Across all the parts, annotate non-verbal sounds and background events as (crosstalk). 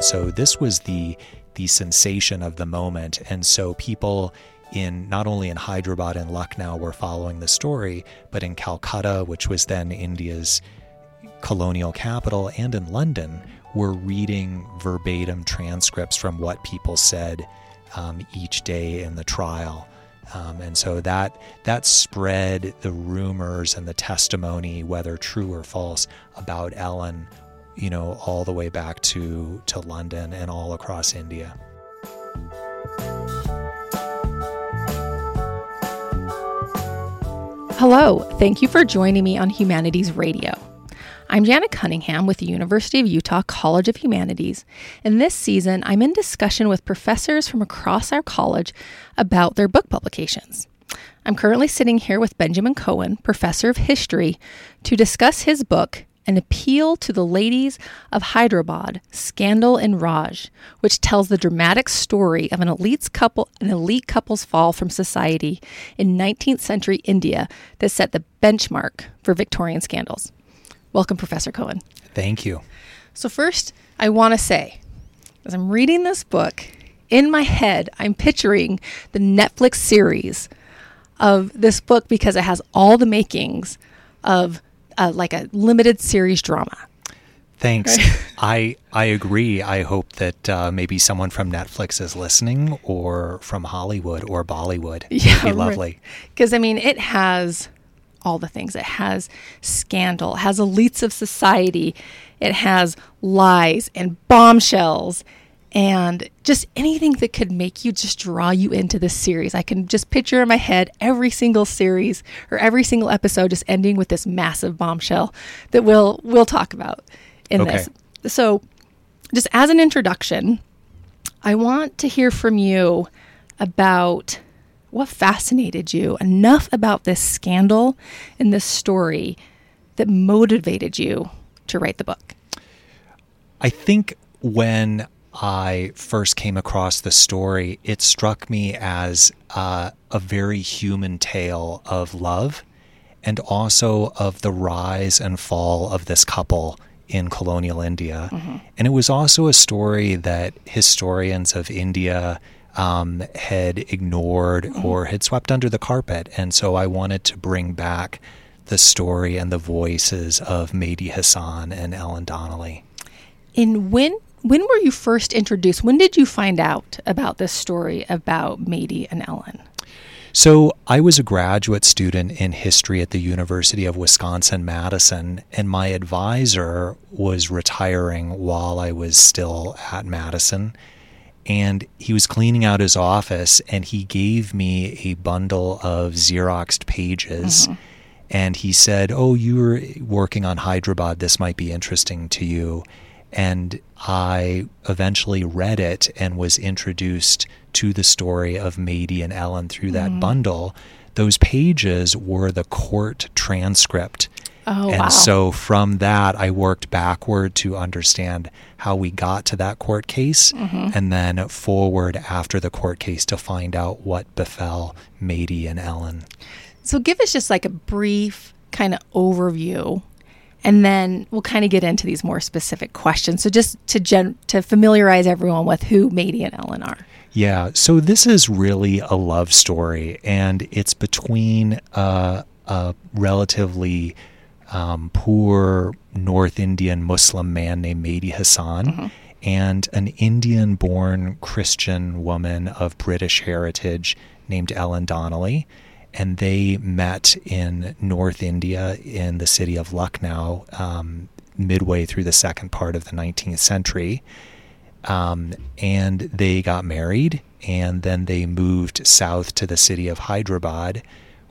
So this was the the sensation of the moment, and so people in not only in Hyderabad and Lucknow were following the story, but in Calcutta, which was then India's colonial capital, and in London, were reading verbatim transcripts from what people said um, each day in the trial. Um, and so that that spread the rumors and the testimony, whether true or false, about Ellen, you know, all the way back to to London and all across India. Hello, thank you for joining me on Humanities Radio. I'm Janet Cunningham with the University of Utah College of Humanities, and this season I'm in discussion with professors from across our college about their book publications. I'm currently sitting here with Benjamin Cohen, professor of history, to discuss his book, An Appeal to the Ladies of Hyderabad Scandal and Raj, which tells the dramatic story of an elite, couple, an elite couple's fall from society in 19th century India that set the benchmark for Victorian scandals. Welcome, Professor Cohen. Thank you. So, first, I want to say, as I'm reading this book, in my head, I'm picturing the Netflix series of this book because it has all the makings of uh, like a limited series drama. Thanks. (laughs) I I agree. I hope that uh, maybe someone from Netflix is listening, or from Hollywood or Bollywood. Yeah, (laughs) It'd be lovely. Because I mean, it has all the things. It has scandal, it has elites of society, it has lies and bombshells and just anything that could make you just draw you into this series. I can just picture in my head every single series or every single episode just ending with this massive bombshell that we'll we'll talk about in okay. this. So, just as an introduction, I want to hear from you about what fascinated you enough about this scandal and this story that motivated you to write the book? I think when I first came across the story, it struck me as uh, a very human tale of love and also of the rise and fall of this couple in colonial India. Mm-hmm. And it was also a story that historians of India um, had ignored mm-hmm. or had swept under the carpet. And so I wanted to bring back the story and the voices of Mehdi Hassan and Ellen Donnelly. And when when were you first introduced? When did you find out about this story about Mehdi and Ellen? So, I was a graduate student in history at the University of Wisconsin Madison, and my advisor was retiring while I was still at Madison and he was cleaning out his office and he gave me a bundle of Xeroxed pages. Mm-hmm. And he said, Oh, you were working on Hyderabad. This might be interesting to you. And I eventually read it and was introduced to the story of Mehdi and Ellen through that mm-hmm. bundle. Those pages were the court transcript Oh, and wow. so from that, I worked backward to understand how we got to that court case, mm-hmm. and then forward after the court case to find out what befell Mehdi and Ellen. So give us just like a brief kind of overview and then we'll kind of get into these more specific questions. So just to gen- to familiarize everyone with who Mehdi and Ellen are. Yeah, so this is really a love story, and it's between uh, a relatively um, poor North Indian Muslim man named Mehdi Hassan. mm-hmm. and an Indian born Christian woman of British heritage named Ellen Donnelly. And they met in North India in the city of Lucknow um, midway through the second part of the 19th century. Um, and they got married, and then they moved south to the city of Hyderabad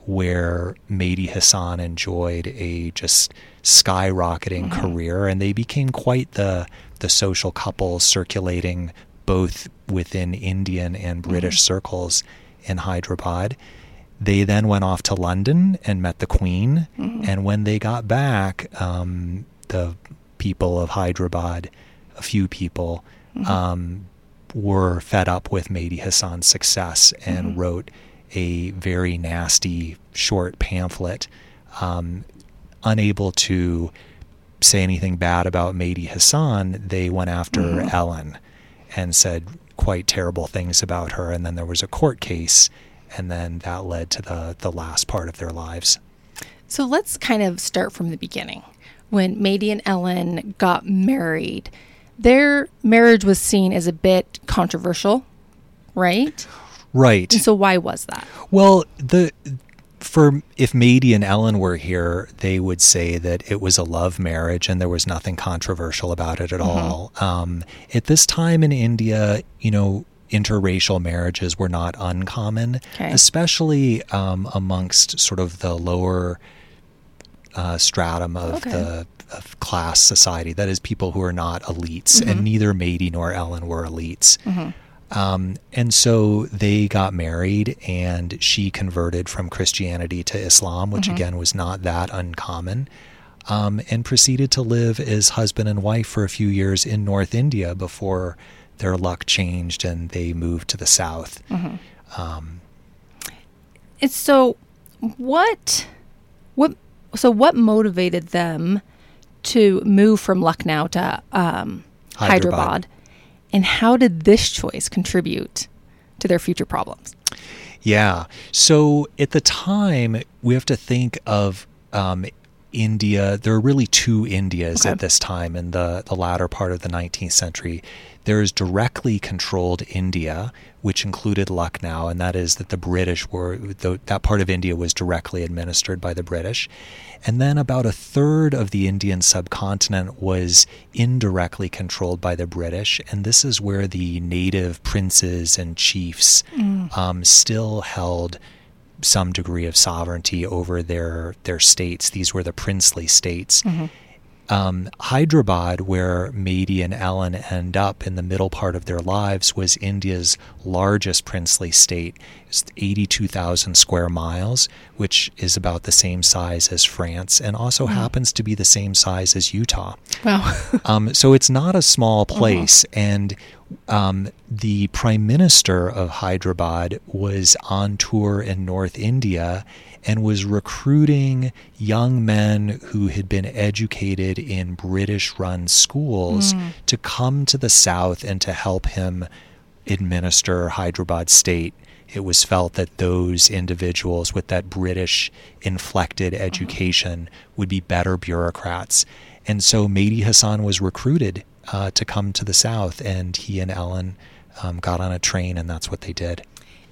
where Mehdi Hassan enjoyed a just skyrocketing mm-hmm. career, and they became quite the the social couple circulating both within Indian and British mm-hmm. circles in Hyderabad. They then went off to London and met the Queen, mm-hmm. and when they got back, um, the people of Hyderabad, a few people, mm-hmm. um, were fed up with Mehdi Hassan's success and mm-hmm. wrote a very nasty short pamphlet, um, unable to say anything bad about Mehdi Hassan, they went after Mhm. Ellen and said quite terrible things about her. And then there was a court case, and then that led to the, the last part of their lives. So let's kind of start from the beginning. When Mehdi and Ellen got married, their marriage was seen as a bit controversial, right? Right. And so why was that? Well, the for if Mehdi and Ellen were here, they would say that it was a love marriage and there was nothing controversial about it at all. Um, at this time in India, you know, interracial marriages were not uncommon, Okay. especially um, amongst sort of the lower uh, stratum of Okay. the of class society. That is, people who are not elites, Mhm. and neither Mehdi nor Ellen were elites. Mhm. Um, and so they got married, and she converted from Christianity to Islam, which Mhm. again was not that uncommon, um, and proceeded to live as husband and wife for a few years in North India before their luck changed and they moved to the south. Mhm. Um, It's so what what so what motivated them to move from Lucknow to um, Hyderabad. Hyderabad, and how did this choice contribute to their future problems? Yeah. So at the time, we have to think of um, India. There are really two Indias Okay. at this time in the, the latter part of the 19th century. There's directly controlled India, which included Lucknow, and that is that the British were, that part of India was directly administered by the British. And then about a third of the Indian subcontinent was indirectly controlled by the British. And this is where the native princes and chiefs um, still held some degree of sovereignty over their their states. These were the princely states. Um, Hyderabad, where Mehdi and Ellen end up in the middle part of their lives, was India's largest princely state. It's 82,000 square miles, which is about the same size as France, and also happens to be the same size as Utah. Wow. (laughs) Um, so it's not a small place. And um, the prime minister of Hyderabad was on tour in North India and was recruiting young men who had been educated in British run schools to come to the South and to help him administer Hyderabad state. It was felt that those individuals with that British inflected education would be better bureaucrats. And so Mehdi Hassan was recruited uh, to come to the South, and he and Ellen um, got on a train, and that's what they did.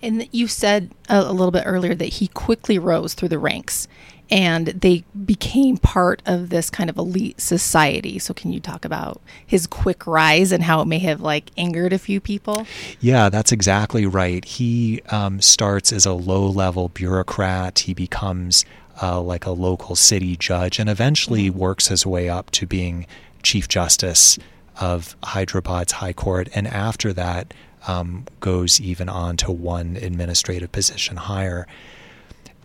And you said a, a little bit earlier that he quickly rose through the ranks and they became part of this kind of elite society. So can you talk about his quick rise and how it may have like angered a few people? Yeah, that's exactly right. He um, starts as a low level bureaucrat. He becomes uh, like a local city judge and eventually works his way up to being Chief Justice of Hyderabad's High Court. And after that, um, goes even on to one administrative position higher.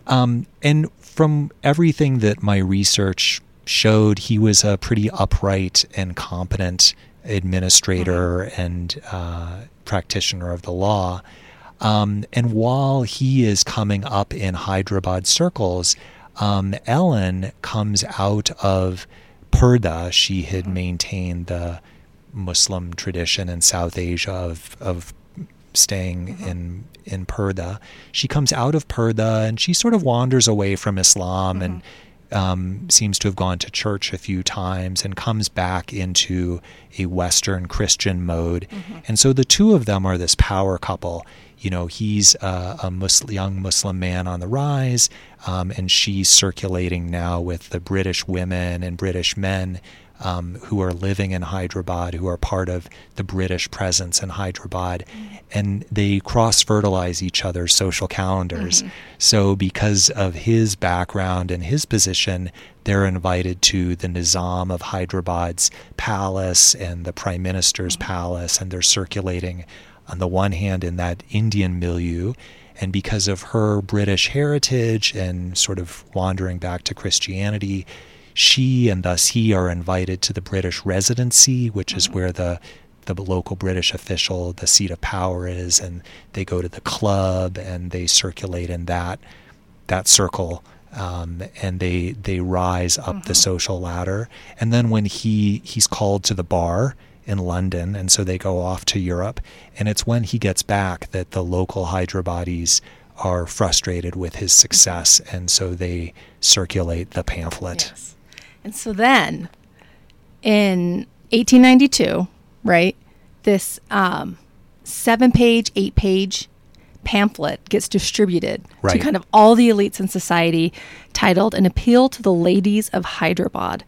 Um, and from everything that my research showed, he was a pretty upright and competent administrator and uh, practitioner of the law. Um, and while he is coming up in Hyderabad circles, um, Ellen comes out of Purdah. She had maintained the Muslim tradition in South Asia of, of staying in in Purdah. She comes out of Purdah and she sort of wanders away from Islam and um, seems to have gone to church a few times and comes back into a Western Christian mode. And so the two of them are this power couple. You know, he's a, a Muslim, young Muslim man on the rise, um, and she's circulating now with the British women and British men um, who are living in Hyderabad, who are part of the British presence in Hyderabad, mm-hmm. and they cross fertilize each other's social calendars. Mm-hmm. So, because of his background and his position, they're invited to the Nizam of Hyderabad's palace and the Prime Minister's mm-hmm. palace, and they're circulating on the one hand in that Indian milieu. And because of her British heritage and sort of wandering back to Christianity, she and thus he are invited to the British residency, which is mm-hmm. where the the local British official, the seat of power is, and they go to the club and they circulate in that that circle Um, and they they rise up the mm-hmm. social ladder, and then when he he's called to the bar in London, and so they go off to Europe, and it's when he gets back that the local Hyderabadis are frustrated with his mm-hmm. success, and so they circulate the pamphlet. Yes. And so then in 1892, right, this um, seven page, eight page pamphlet gets distributed to kind of all the elites in society titled An Appeal to the Ladies of Hyderabad.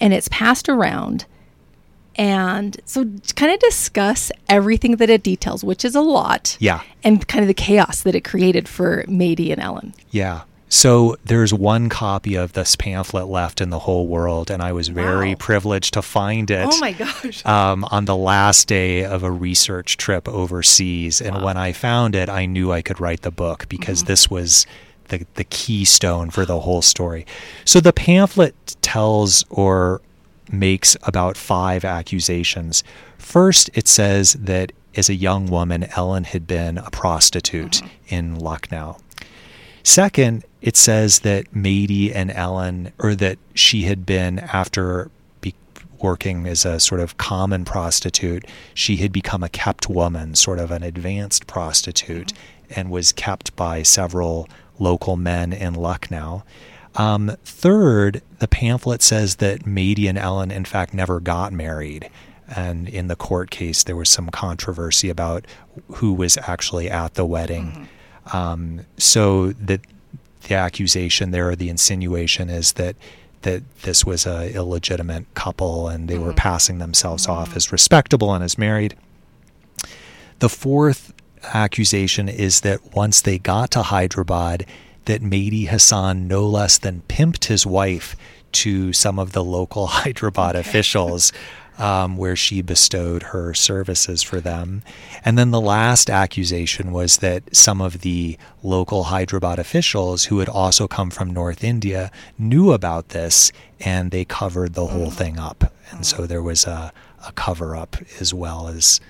And it's passed around. And so, kind of discuss everything that it details, which is a lot. Yeah. And kind of the chaos that it created for Mehdi and Ellen. Yeah. So there's one copy of this pamphlet left in the whole world, and I was very Wow. privileged to find it. Oh my gosh. um, on the last day of a research trip overseas. And when I found it, I knew I could write the book because this was the, the keystone for the whole story. So the pamphlet tells or makes about five accusations. First, it says that as a young woman, Ellen had been a prostitute in Lucknow. Second, it says that Mehdi and Ellen, or that she had been after be working as a sort of common prostitute, she had become a kept woman, sort of an advanced prostitute, and was kept by several local men in Lucknow. Um, third, the pamphlet says that Mehdi and Ellen, in fact, never got married. And in the court case, there was some controversy about who was actually at the wedding. Um, so that the accusation there, or the insinuation, is that that this was a illegitimate couple and they were mm-hmm. passing themselves off mm-hmm. as respectable and as married. The fourth accusation is that once they got to Hyderabad, that Mehdi Hassan no less than pimped his wife to some of the local (laughs) Hyderabad officials, um, where she bestowed her services for them. And then the last accusation was that some of the local Hyderabad officials, who had also come from North India, knew about this and they covered the whole thing up. And so there was a, a cover up as well as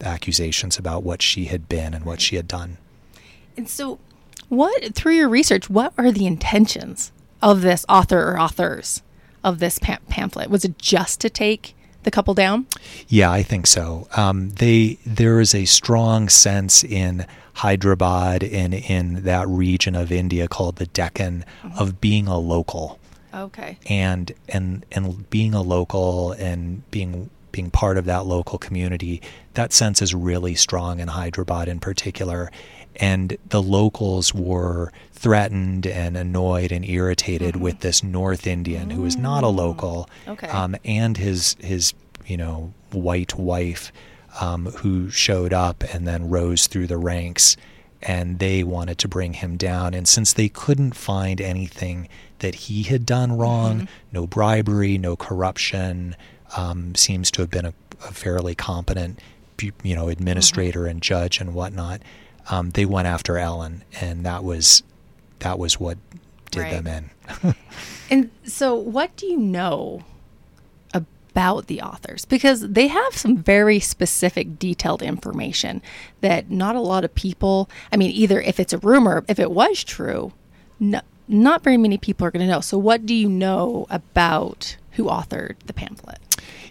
accusations about what she had been and what she had done. And so, what through your research, what are the intentions of this author or authors of this pam- pamphlet? Was it just to take the couple down? Yeah, I think so. Um, they there is a strong sense in Hyderabad and in that region of India called the Deccan of being a local Okay. and and and being a local and being being part of that local community. That sense is really strong in Hyderabad in particular. And the locals were threatened and annoyed and irritated with this North Indian who is not a local, Okay. um, and his his you know white wife um, who showed up and then rose through the ranks and they wanted to bring him down and since they couldn't find anything that he had done wrong no bribery no corruption um, seems to have been a, a fairly competent you know administrator and judge and whatnot um, they went after ellen and that was that was what did Right. them in (laughs) And so, what do you know about the authors? Because they have some very specific, detailed information that not a lot of people, I mean, either if it's a rumor, if it was true, no, not very many people are going to know. So, what do you know about who authored the pamphlet?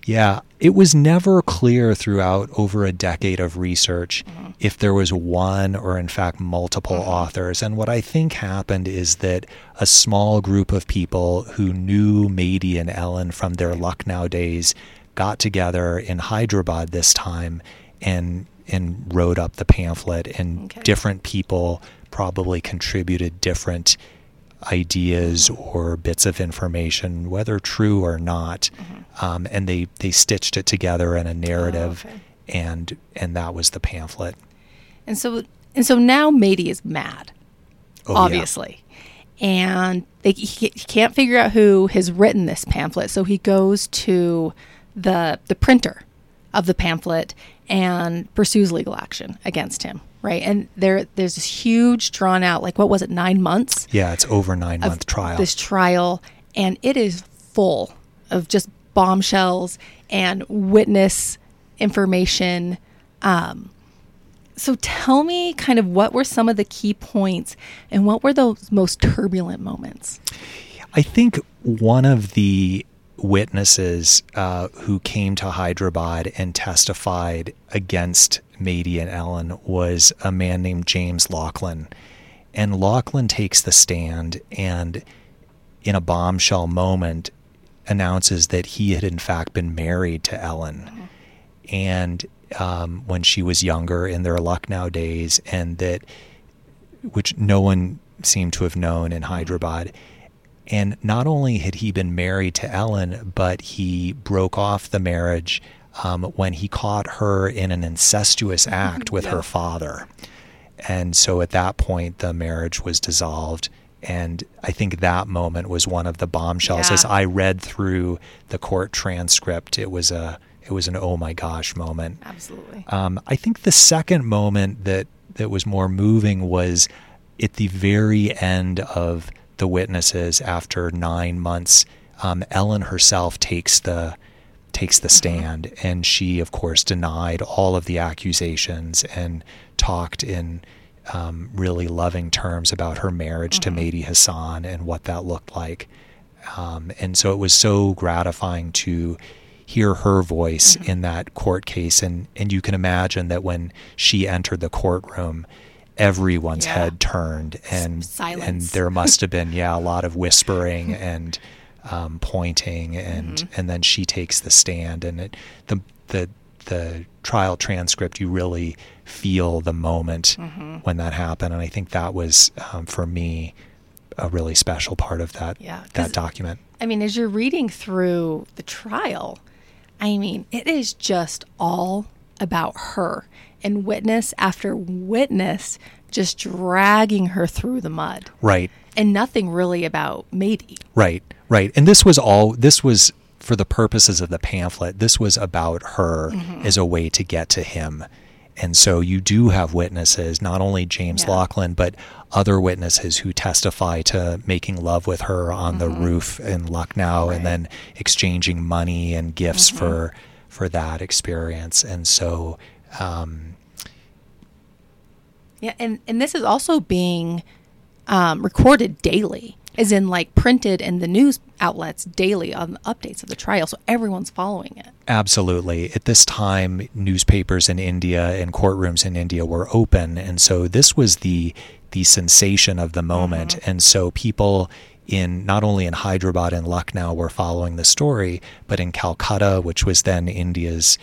Yeah, it was never clear throughout over a decade of research mm-hmm. if there was one or, in fact, multiple mm-hmm. authors. And what I think happened is that a small group of people who knew Mehdi and Ellen from their Lucknow days got together in Hyderabad this time and and wrote up the pamphlet. And Okay. different people probably contributed different ideas or bits of information, whether true or not, um, and they they stitched it together in a narrative, okay. and and that was the pamphlet. And so, and so now Mehdi is mad. Oh, yeah. obviously. And they, he, he can't figure out who has written this pamphlet, so he goes to the the printer of the pamphlet and pursues legal action against him. Right, and there there's this huge drawn out, like what was it, nine months Yeah, it's over nine month trial. This trial, and it is full of just bombshells and witness information. Um, so tell me kind of what were some of the key points and what were those most turbulent moments? I think one of the witnesses uh, who came to Hyderabad and testified against Mehdi and Ellen was a man named James Laughlin. And Laughlin takes the stand and, in a bombshell moment, announces that he had in fact been married to Ellen. Mm-hmm. And um, when she was younger in their Lucknow days, and that which no one seemed to have known in Hyderabad. And not only had he been married to Ellen, but he broke off the marriage um, when he caught her in an incestuous act with yeah. her father. And so at that point, the marriage was dissolved. And I think that moment was one of the bombshells. Yeah. As I read through the court transcript, it was a it was an oh my gosh moment. Absolutely. Um, I think the second moment that that was more moving was at the very end of the witnesses after nine months. Um, Ellen herself takes the takes the mm-hmm. stand, mm-hmm. and she, of course, denied all of the accusations and talked in um, really loving terms about her marriage mm-hmm. to Mehdi Hassan and what that looked like. Um, and so it was so gratifying to hear her voice mm-hmm. in that court case. And, and you can imagine that when she entered the courtroom, everyone's yeah. head turned and Silence. and there must have been yeah a lot of (laughs) whispering and um, pointing and mm-hmm. and then she takes the stand and it, the the the trial transcript you really feel the moment mm-hmm. when that happened and I think that was um, for me a really special part of that yeah, that document. I mean as you're reading through the trial I mean, it is just all about her and witness after witness just dragging her through the mud. Right. And nothing really about Mehdi. Right, right. And this was all, this was for the purposes of the pamphlet, this was about her mm-hmm. as a way to get to him. And so you do have witnesses, not only James yeah. Laughlin, but other witnesses who testify to making love with her on mm-hmm. the roof in Lucknow right. and then exchanging money and gifts mm-hmm. for for that experience. And so um, Yeah, and, and this is also being um, recorded daily as in like printed in the news outlets daily on updates of the trial so everyone's following it. Absolutely. At this time newspapers in india and courtrooms in india were open and so this was the the sensation of the moment. Mm-hmm. and so people in not only in Hyderabad and Lucknow were following the story, but in Calcutta, which was then India's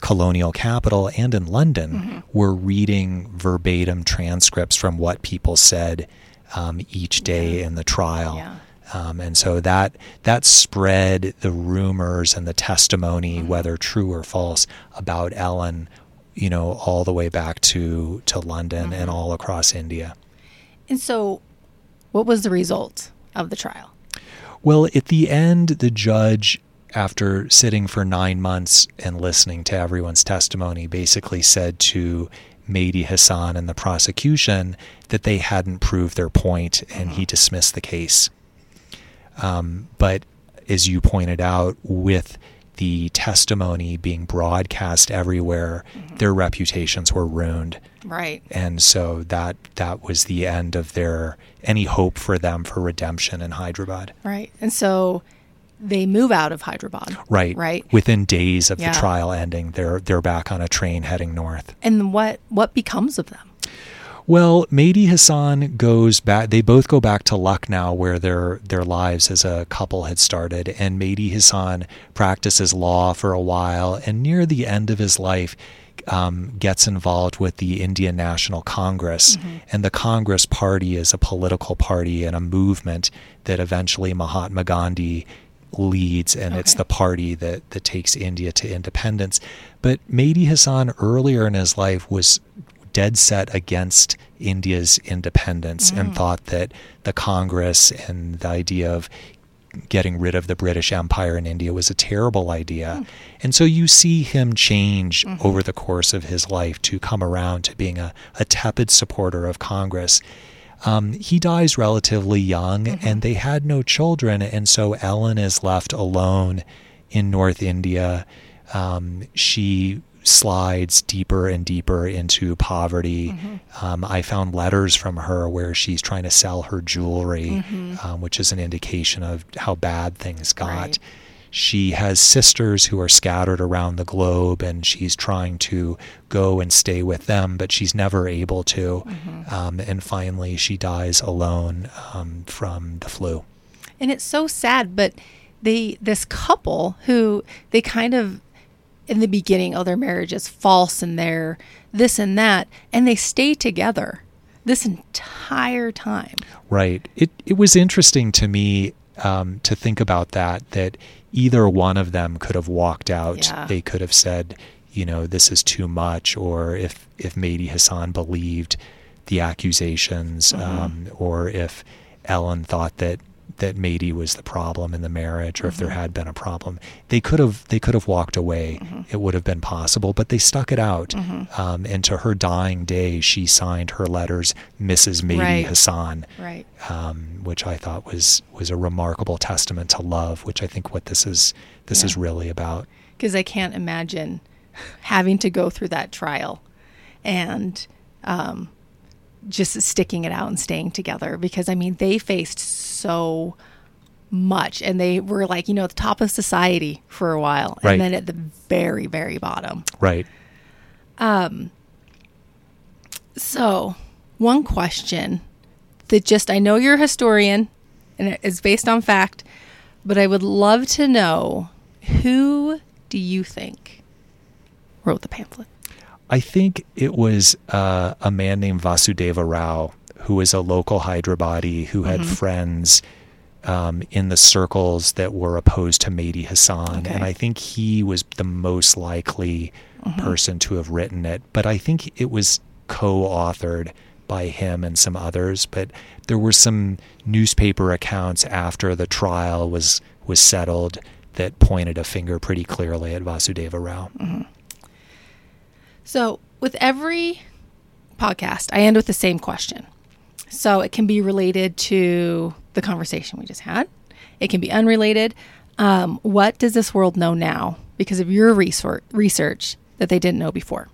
colonial capital, and in London, mm-hmm. were reading verbatim transcripts from what people said um, each day yeah. in the trial. Yeah. Um, and so that that spread the rumors and the testimony, mm-hmm. whether true or false, about Ellen, you know, all the way back to to London mm-hmm. and all across India. And so, what was the result of the trial? Well, at the end, the judge, after sitting for nine months and listening to everyone's testimony, basically said to Mehdi Hassan and the prosecution that they hadn't proved their point, and he dismissed the case. Um, but as you pointed out, with the testimony being broadcast everywhere, mm-hmm. their reputations were ruined. Right. And so that that was the end of their any hope for them for redemption in Hyderabad. Right. And so they move out of Hyderabad. Right. Right. Within days of yeah. the trial ending, they're they're back on a train heading north. And what what becomes of them? Well, Mehdi Hassan goes back. They both go back to Lucknow, where their their lives as a couple had started. And Mehdi Hassan practices law for a while, and near the end of his life, um, gets involved with the Indian National Congress. Mm-hmm. And the Congress Party is a political party and a movement that eventually Mahatma Gandhi leads, and okay. it's the party that, that takes India to independence. But Mehdi Hassan earlier in his life was dead set against India's independence mm. and thought that the Congress and the idea of getting rid of the British Empire in India was a terrible idea. Mm. And so you see him change mm-hmm. over the course of his life to come around to being a, a tepid supporter of Congress. Um, he dies relatively young, mm-hmm. and they had no children, and so Ellen is left alone in North India. Um, she slides deeper and deeper into poverty. Mm-hmm. Um, I found letters from her where she's trying to sell her jewelry, um, which is an indication of how bad things got. Mm-hmm. Right. She has sisters who are scattered around the globe, and she's trying to go and stay with them, but she's never able to. Mm-hmm. Um, and finally, she dies alone um, from the flu. and it's so sad but they this couple who they kind of in the beginning oh their marriage is false and they're this and that and they stay together this entire time Right. It it was interesting to me um, to think about that. That either one of them could have walked out. Yeah. They could have said, you know, this is too much. Or if if Mehdi Hassan believed the accusations, um, or if Ellen thought that that Mehdi was the problem in the marriage, or if there had been a problem, they could have they could have walked away. It would have been possible, but they stuck it out. Um, and to her dying day, she signed her letters, Mrs. Mehdi Right. Hassan right um, which I thought was was a remarkable testament to love, which I think what this is this is really about. because i can't imagine having to go through that trial and um, just sticking it out and staying together because i mean they faced so much and they were like you know at the top of society for a while Right. and then at the very very bottom Right. Um, so, one question that just I know you're a historian and it is based on fact, but I would love to know who do you think wrote the pamphlet? I think it was uh, a man named Vasudeva Rao, who was a local Hyderabadi who had mm-hmm. friends um, in the circles that were opposed to Mehdi Hassan. Okay. And I think he was the most likely mm-hmm. person to have written it. But I think it was co authored by him and some others. But there were some newspaper accounts after the trial was, was settled that pointed a finger pretty clearly at Vasudeva Rao. Mm-hmm. So, with every podcast, I end with the same question. So, it can be related to the conversation we just had, it can be unrelated. Um, what does this world know now because of your resor- research that they didn't know before?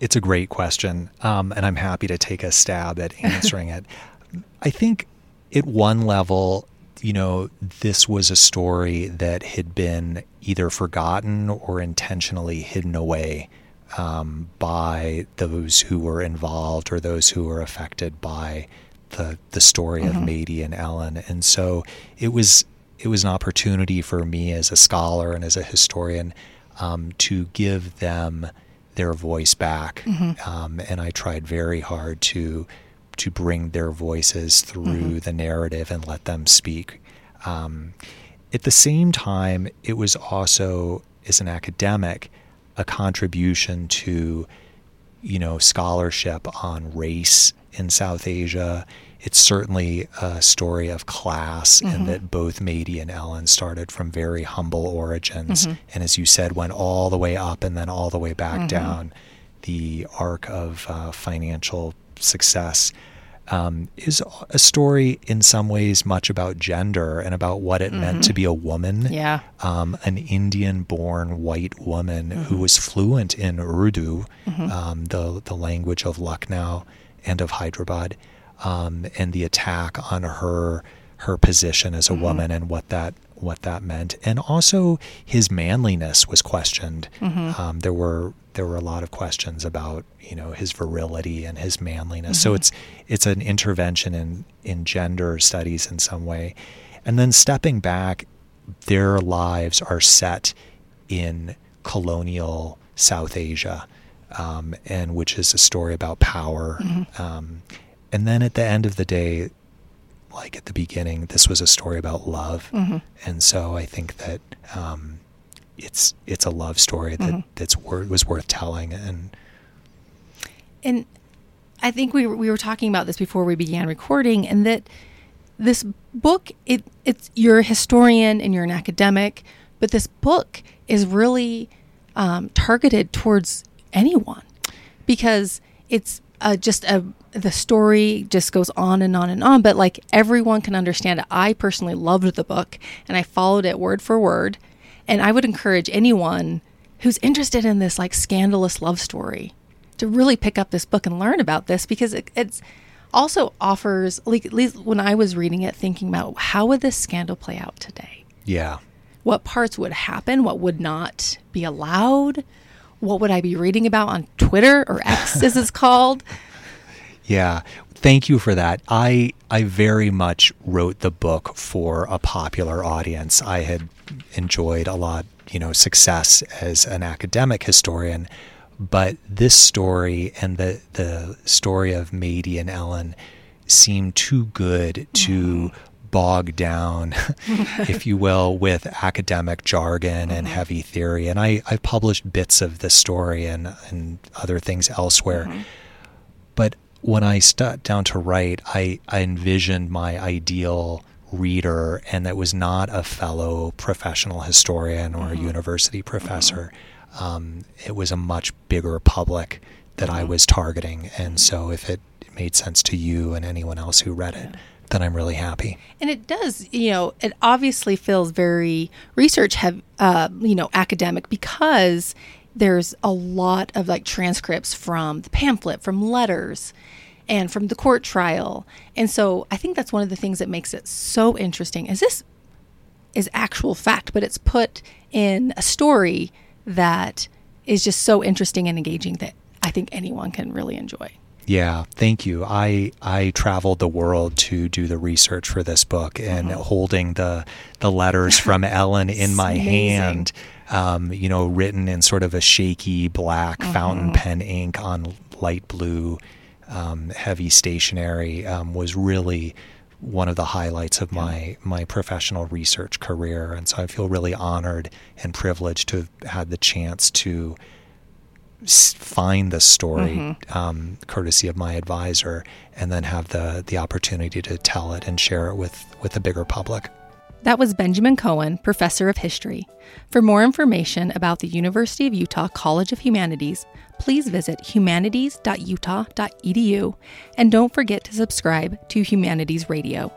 It's a great question, um, and I'm happy to take a stab at answering it. (laughs) I think at one level, you know, this was a story that had been either forgotten or intentionally hidden away um, by those who were involved or those who were affected by the the story of Mehdi and Ellen, and so it was it was an opportunity for me as a scholar and as a historian um, to give them their voice back, um, and I tried very hard to to bring their voices through the narrative and let them speak. Um, at the same time, it was also, as an academic, a contribution to, you know, scholarship on race in South Asia. It's certainly a story of class, and mm-hmm. that both Mehdi and Ellen started from very humble origins, mm-hmm. and as you said, went all the way up and then all the way back mm-hmm. down the arc of uh, financial success um, is a story in some ways much about gender and about what it meant to be a woman. Yeah. Um, an Indian born white woman who was fluent in Urdu, um, the, the language of Lucknow and of Hyderabad, um, and the attack on her her position as a woman and what that what that meant, and also his manliness was questioned. Um, there were there were a lot of questions about you know his virility and his manliness. So it's it's an intervention in in gender studies in some way, and then stepping back, their lives are set in colonial South Asia, um, and which is a story about power. Um, and then at the end of the day, like at the beginning, this was a story about love, and so I think that um, it's it's a love story that that's wor- was worth telling. And And I think we were, we were talking about this before we began recording, and that this book it it's you're a historian and you're an academic, but this book is really um, targeted towards anyone because it's uh, just a the story just goes on and on and on, but like everyone can understand it. I personally loved the book and I followed it word for word, and I would encourage anyone who's interested in this like scandalous love story to really pick up this book and learn about this because it, it's also offers like at least when I was reading it thinking about how would this scandal play out today? Yeah. What parts would happen, what would not be allowed? What would I be reading about on Twitter or X (laughs) as it's called? Yeah. Thank you for that. I I very much wrote the book for a popular audience. I had enjoyed a lot, you know, success as an academic historian, but this story and the the story of Mehdi and Ellen seemed too good to mm-hmm. bog down, (laughs) if you will, with academic jargon and mm-hmm. heavy theory. And I, I've published bits of this story and, and other things elsewhere. Mm-hmm. But when I sat down to write, I, I envisioned my ideal reader, and that was not a fellow professional historian or a university professor. Um, it was a much bigger public that I was targeting. And so if it made sense to you and anyone else who read it, then I'm really happy. And it does, you know, it obviously feels very research have, uh, you know, academic because there's a lot of like transcripts from the pamphlet, from letters, and from the court trial. And so I think that's one of the things that makes it so interesting. Is this is actual fact, but it's put in a story that is just so interesting and engaging that I think anyone can really enjoy. Yeah, thank you. I I traveled the world to do the research for this book, and Mm-hmm. holding the the letters from (laughs) Ellen in my Amazing. hand, um, you know, written in sort of a shaky black Mm-hmm. fountain pen ink on light blue, um, heavy stationery, um, was really one of the highlights of my my professional research career, and so I feel really honored and privileged to have had the chance to find the story um, courtesy of my advisor and then have the the opportunity to tell it and share it with with the bigger public That was Benjamin Cohen, professor of history. For more information about the University of Utah College of Humanities, please visit humanities.utah.edu and don't forget to subscribe to Humanities Radio.